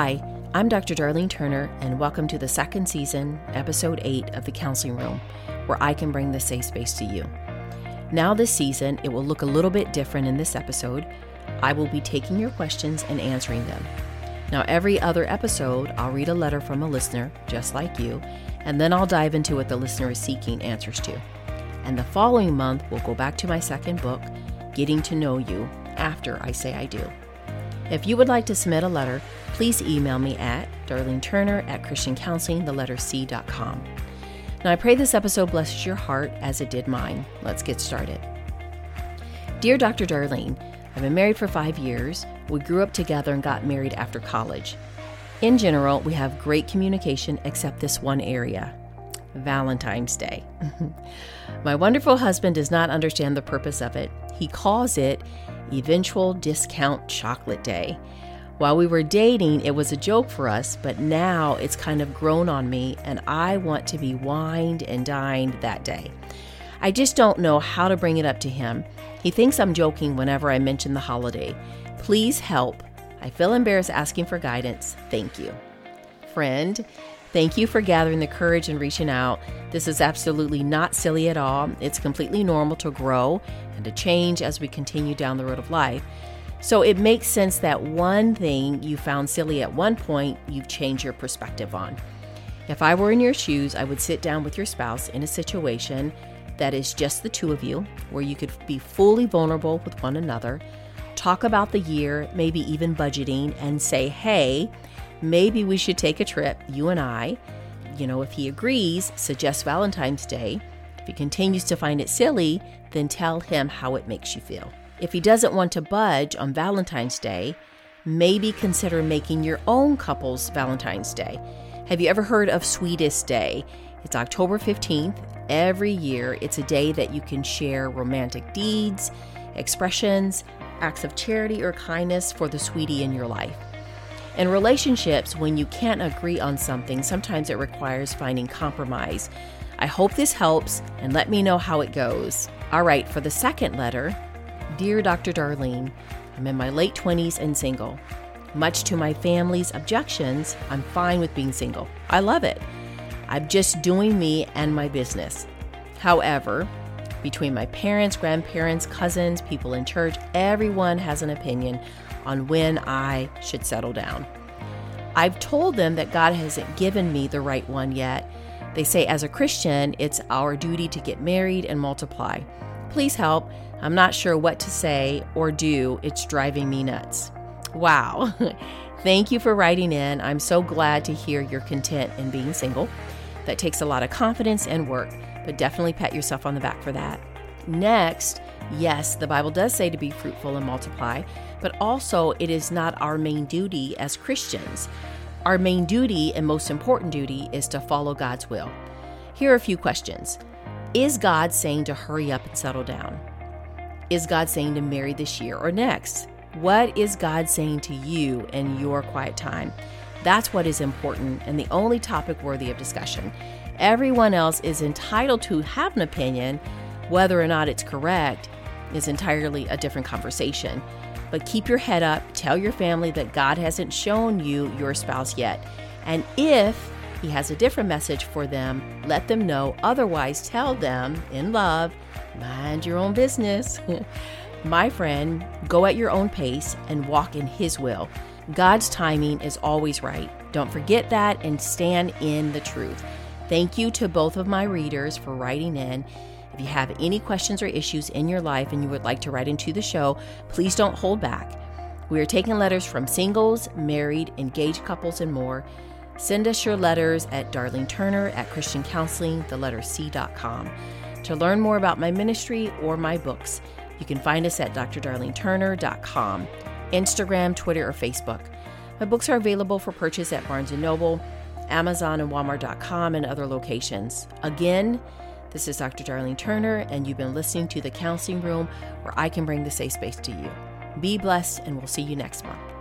Hi, I'm Dr. Darlene Turner, and welcome to the second season, episode 8 of The Counseling Room, where I can bring the safe space to you. Now, this season, it will look a little bit different in this episode. I will be taking your questions and answering them. Now, every other episode, I'll read a letter from a listener, just like you, and then I'll dive into what the listener is seeking answers to. And the following month, we'll go back to my second book, Getting to Know You, after I say I do. If you would like to submit a letter, please email me at darleneturner at christiancounseling, the letter C.com. Now, I pray this episode blesses your heart as it did mine. Let's get started. Dear Dr. Darlene, I've been married for five years. We grew up together and got married after college. In general, we have great communication except this one area Valentine's Day. My wonderful husband does not understand the purpose of it. He calls it Eventual Discount Chocolate Day. While we were dating, it was a joke for us, but now it's kind of grown on me, and I want to be wined and dined that day. I just don't know how to bring it up to him. He thinks I'm joking whenever I mention the holiday. Please help. I feel embarrassed asking for guidance. Thank you. Friend, Thank you for gathering the courage and reaching out. This is absolutely not silly at all. It's completely normal to grow and to change as we continue down the road of life. So it makes sense that one thing you found silly at one point, you've changed your perspective on. If I were in your shoes, I would sit down with your spouse in a situation that is just the two of you, where you could be fully vulnerable with one another, talk about the year, maybe even budgeting, and say, hey, maybe we should take a trip, you and I. You know, if he agrees, suggest Valentine's Day. If he continues to find it silly, then tell him how it makes you feel. If he doesn't want to budge on Valentine's Day, maybe consider making your own couple's Valentine's Day. Have you ever heard of Sweetest Day? It's October 15th. Every year, it's a day that you can share romantic deeds, expressions, acts of charity, or kindness for the sweetie in your life. In relationships, when you can't agree on something, sometimes it requires finding compromise. I hope this helps and let me know how it goes. All right, for the second letter Dear Dr. Darlene, I'm in my late 20s and single. Much to my family's objections, I'm fine with being single. I love it. I'm just doing me and my business. However, between my parents, grandparents, cousins, people in church, everyone has an opinion on when I should settle down. I've told them that God hasn't given me the right one yet. They say, as a Christian, it's our duty to get married and multiply. Please help. I'm not sure what to say or do. It's driving me nuts. Wow. Thank you for writing in. I'm so glad to hear you're content in being single. That takes a lot of confidence and work, but definitely pat yourself on the back for that. Next, yes, the Bible does say to be fruitful and multiply, but also it is not our main duty as Christians. Our main duty and most important duty is to follow God's will. Here are a few questions Is God saying to hurry up and settle down? Is God saying to marry this year or next? What is God saying to you in your quiet time? That's what is important and the only topic worthy of discussion. Everyone else is entitled to have an opinion. Whether or not it's correct is entirely a different conversation. But keep your head up, tell your family that God hasn't shown you your spouse yet. And if He has a different message for them, let them know. Otherwise, tell them in love, mind your own business. My friend, go at your own pace and walk in His will. God's timing is always right. Don't forget that and stand in the truth. Thank you to both of my readers for writing in. If you have any questions or issues in your life and you would like to write into the show, please don't hold back. We are taking letters from singles, married, engaged couples, and more. Send us your letters at Darlene Turner at Christian Counseling, the letter C.com. To learn more about my ministry or my books, you can find us at drdarleneturner.com, Instagram, Twitter, or Facebook. My books are available for purchase at Barnes & Noble, Amazon, and Walmart.com, and other locations. Again, this is Dr. Darlene Turner, and you've been listening to The Counseling Room, where I can bring the safe space to you. Be blessed, and we'll see you next month.